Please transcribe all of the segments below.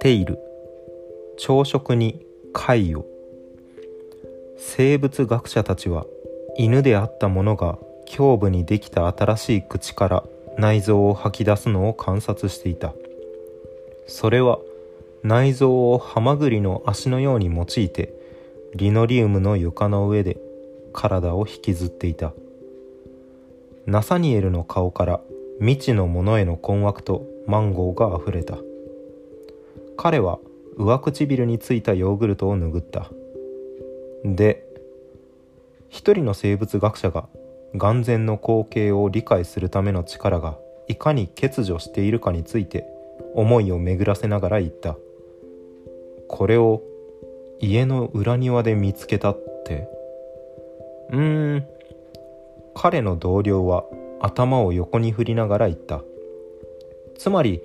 テイル朝食に貝を。生物学者たちは犬であったものが胸部にできた新しい口から内臓を吐き出すのを観察していた。それは内臓をハマグリの足のように用いてリノリウムの床の上で体を引きずっていた。ナサニエルの顔から未知のものへの困惑とマンゴーがあふれた。彼は上唇についたヨーグルトを拭った。で一人の生物学者が眼前の光景を理解するための力がいかに欠如しているかについて思いを巡らせながら言った。これを家の裏庭で見つけたって。うーん。彼の同僚は頭を横に振りながら言った。つまり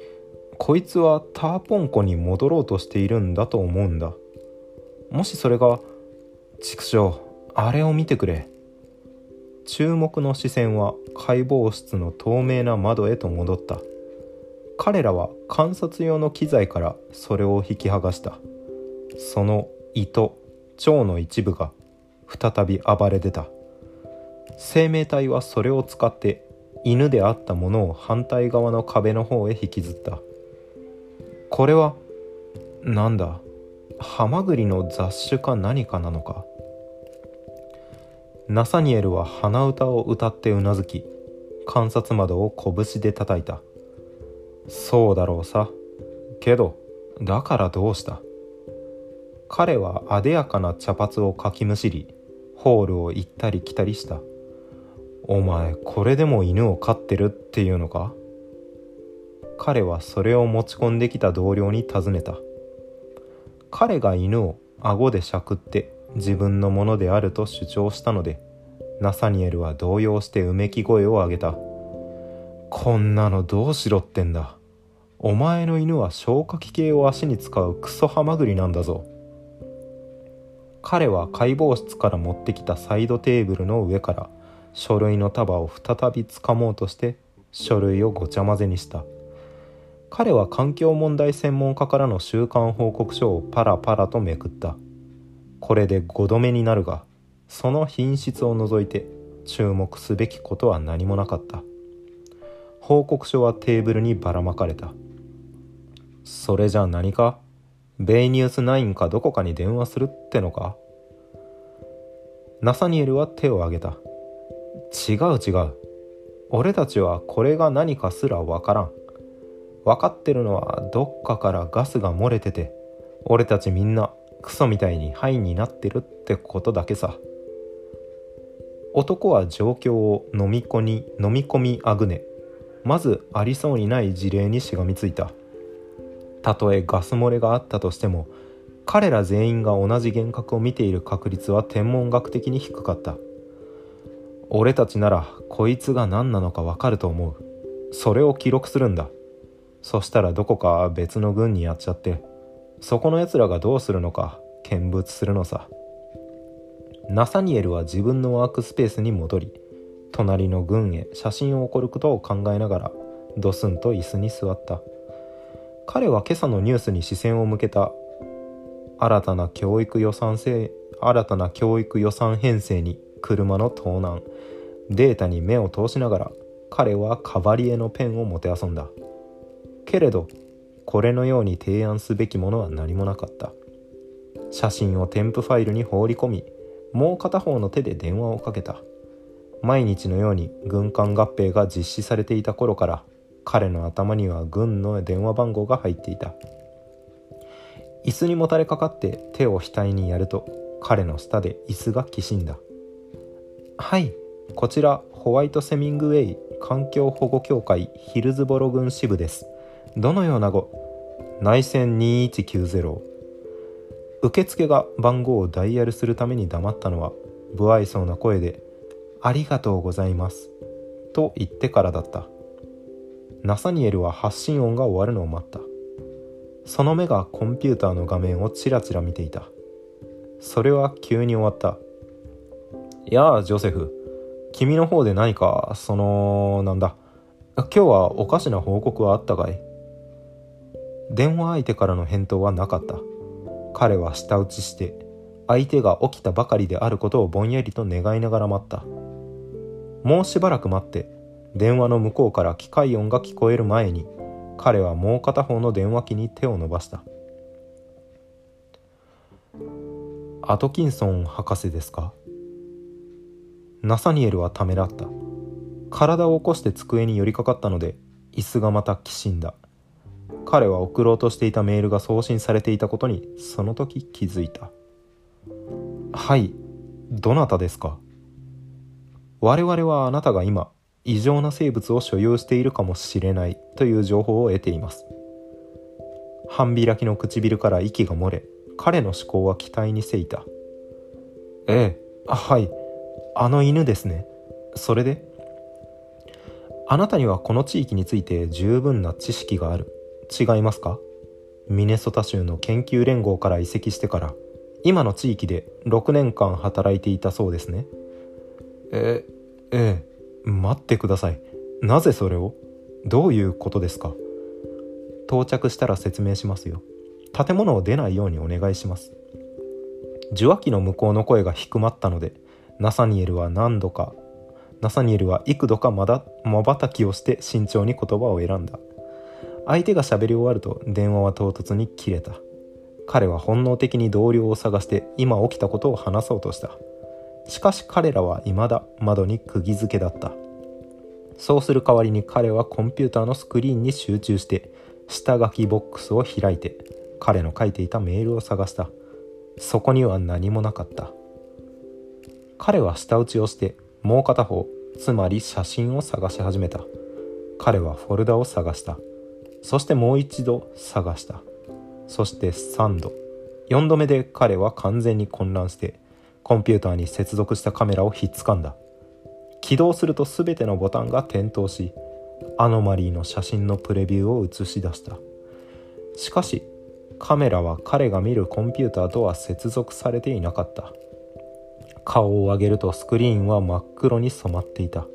こいつはターポン湖に戻ろうとしているんだと思うんだ。もしそれが畜生あれを見てくれ。注目の視線は解剖室の透明な窓へと戻った。彼らは観察用の機材からそれを引き剥がした。その胃と腸の一部が再び暴れ出た。生命体はそれを使って犬であったものを反対側の壁の方へ引きずった。これはなんだ？ハマグリの雑種か何かなのか？ナサニエルは鼻歌を歌ってうなずき観察窓を拳で叩いた。そうだろうさ。けどだからどうした？彼はあでやかな茶髪をかきむしりホールを行ったり来たりした。お前これでも犬を飼ってるっていうのか？彼はそれを持ち込んできた同僚に尋ねた。彼が犬を顎でしゃくって自分のものであると主張したのでナサニエルは動揺してうめき声を上げた。こんなのどうしろってんだ。お前の犬は消化器系を足に使うクソハマグリなんだぞ。彼は解剖室から持ってきたサイドテーブルの上から書類の束を再び掴もうとして書類をごちゃ混ぜにした。彼は環境問題専門家からの週間報告書をパラパラとめくった。これで5度目になるがその品質を除いて注目すべきことは何もなかった。報告書はテーブルにばらまかれた。それじゃ何か？ベイニュース9かどこかに電話するってのか？ナサニエルは手を挙げた。違う違う。俺たちはこれが何かすらわからん。分かってるのはどっかからガスが漏れてて俺たちみんなクソみたいにハイになってるってことだけさ。男は状況を飲み込み飲み込みあぐね。まずありそうにない事例にしがみついた。たとえガス漏れがあったとしても彼ら全員が同じ幻覚を見ている確率は天文学的に低かった。俺たちならこいつが何なのかわかると思う。それを記録するんだ。そしたらどこか別の軍にやっちゃってそこの奴らがどうするのか見物するのさ。ナサニエルは自分のワークスペースに戻り隣の軍へ写真を送ることを考えながらドスンと椅子に座った。彼は今朝のニュースに視線を向けた。新たな教育予算制新たな教育予算編成に車の盗難。データに目を通しながら彼はカバリエのペンをもてあそんだ。けれどこれのように提案すべきものは何もなかった。写真を添付ファイルに放り込みもう片方の手で電話をかけた。毎日のように軍艦合併が実施されていた頃から彼の頭には軍の電話番号が入っていた。椅子にもたれかかって手を額にやると彼の下で椅子がきしんだ。はい。こちらホワイトセミングウェイ環境保護協会ヒルズボロ郡支部です。どのようなご内線2190受付が番号をダイヤルするために黙ったのは不愛想な声で「ありがとうございます」と言ってからだった。ナサニエルは発信音が終わるのを待った。その目がコンピューターの画面をチラチラ見ていた。それは急に終わった。やあジョセフ。君の方で何かそのなんだ。今日はおかしな報告はあったかい？電話相手からの返答はなかった。彼は舌打ちして相手が起きたばかりであることをぼんやりと願いながら待った。もうしばらく待って電話の向こうから機械音が聞こえる前に彼はもう片方の電話機に手を伸ばした。アトキンソン博士ですか？ナサニエルはためらった。体を起こして机に寄りかかったので椅子がまたきしんだ。彼は送ろうとしていたメールが送信されていたことにその時気づいた。はいどなたですか？我々はあなたが今異常な生物を所有しているかもしれないという情報を得ています。半開きの唇から息が漏れ彼の思考は期待にせいた。ええはい。あの犬ですね。それであなたにはこの地域について十分な知識がある。違いますか？ミネソタ州の研究連合から移籍してから今の地域で6年間働いていたそうですね。えええ待ってください。なぜそれを？どういうことですか？到着したら説明しますよ。建物を出ないようにお願いします。受話器の向こうの声が低まったのでナサニエルは何度かナサニエルは幾度かまだ瞬きをして慎重に言葉を選んだ。相手が喋り終わると電話は唐突に切れた。彼は本能的に同僚を探して今起きたことを話そうとした。しかし彼らは未だ窓に釘付けだった。そうする代わりに彼はコンピューターのスクリーンに集中して下書きボックスを開いて彼の書いていたメールを探した。そこには何もなかった。彼は舌打ちをしてもう片方つまり写真を探し始めた。彼はフォルダを探した。そしてもう一度探した。そして3度。4度目で彼は完全に混乱してコンピューターに接続したカメラをひっつかんだ。起動すると全てのボタンが点灯しアノマリーの写真のプレビューを映し出した。しかしカメラは彼が見るコンピューターとは接続されていなかった。顔を上げるとスクリーンは真っ黒に染まっていた。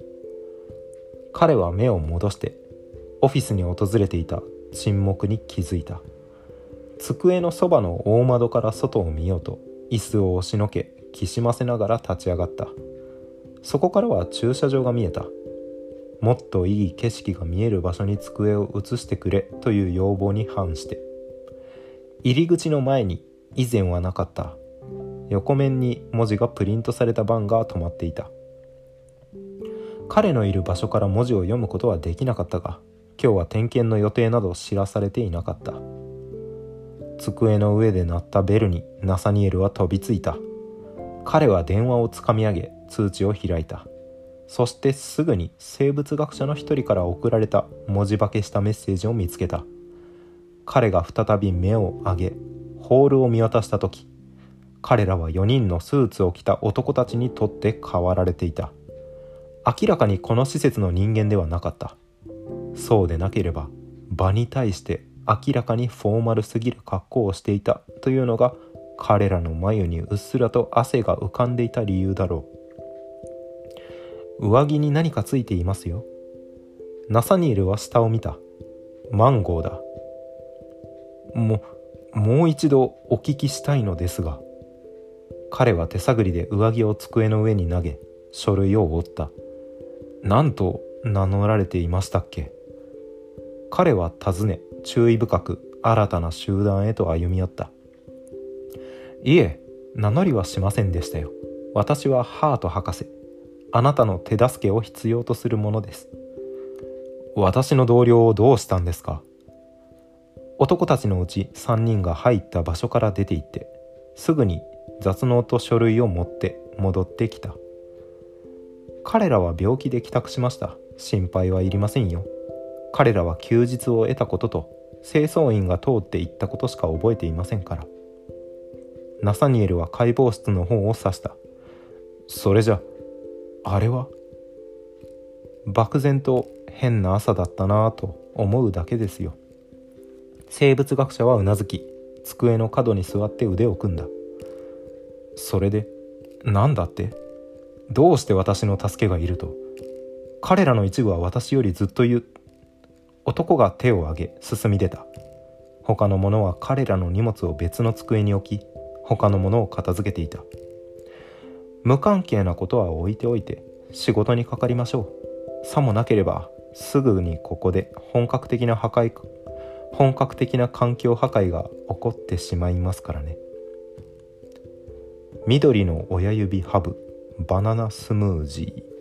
彼は目を戻してオフィスに訪れていた。沈黙に気づいた。机のそばの大窓から外を見ようと椅子を押しのけきしませながら立ち上がった。そこからは駐車場が見えた。もっといい景色が見える場所に机を移してくれという要望に反して。入り口の前に以前はなかった。横面に文字がプリントされた番が止まっていた。彼のいる場所から文字を読むことはできなかったが今日は点検の予定など知らされていなかった。机の上で鳴ったベルにナサニエルは飛びついた。彼は電話をつかみ上げ通知を開いた。そしてすぐに生物学者の一人から送られた文字化けしたメッセージを見つけた。彼が再び目を上げホールを見渡した時彼らは4人のスーツを着た男たちにとって変わられていた。明らかにこの施設の人間ではなかった。そうでなければ場に対して明らかにフォーマルすぎる格好をしていたというのが彼らの眉にうっすらと汗が浮かんでいた理由だろう。上着に何かついていますよ。ナサニエルは下を見た。マンゴーだ。ももう一度お聞きしたいのですが。彼は手探りで上着を机の上に投げ書類を折った。何と名乗られていましたっけ。彼は尋ね注意深く新たな集団へと歩み寄った。いえ名乗りはしませんでしたよ。私はハート博士。あなたの手助けを必要とするものです。私の同僚をどうしたんですか。男たちのうち3人が入った場所から出て行ってすぐに雑能と書類を持って戻ってきた。彼らは病気で帰宅しました。心配はいりませんよ。彼らは休日を得たことと清掃員が通っていったことしか覚えていませんから。ナサニエルは解剖室の方を指した。それじゃあれは漠然と変な朝だったなぁと思うだけですよ。生物学者はうなずき机の角に座って腕を組んだ。それで何だって？どうして私の助けがいると？彼らの一部は私よりずっと言う男が手を挙げ進み出た。他の者は彼らの荷物を別の机に置き他のものを片付けていた。無関係なことは置いておいて仕事にかかりましょう。さもなければすぐにここで本格的な破壊本格的な環境破壊が起こってしまいますからね。緑の親指ハブバナナスムージー。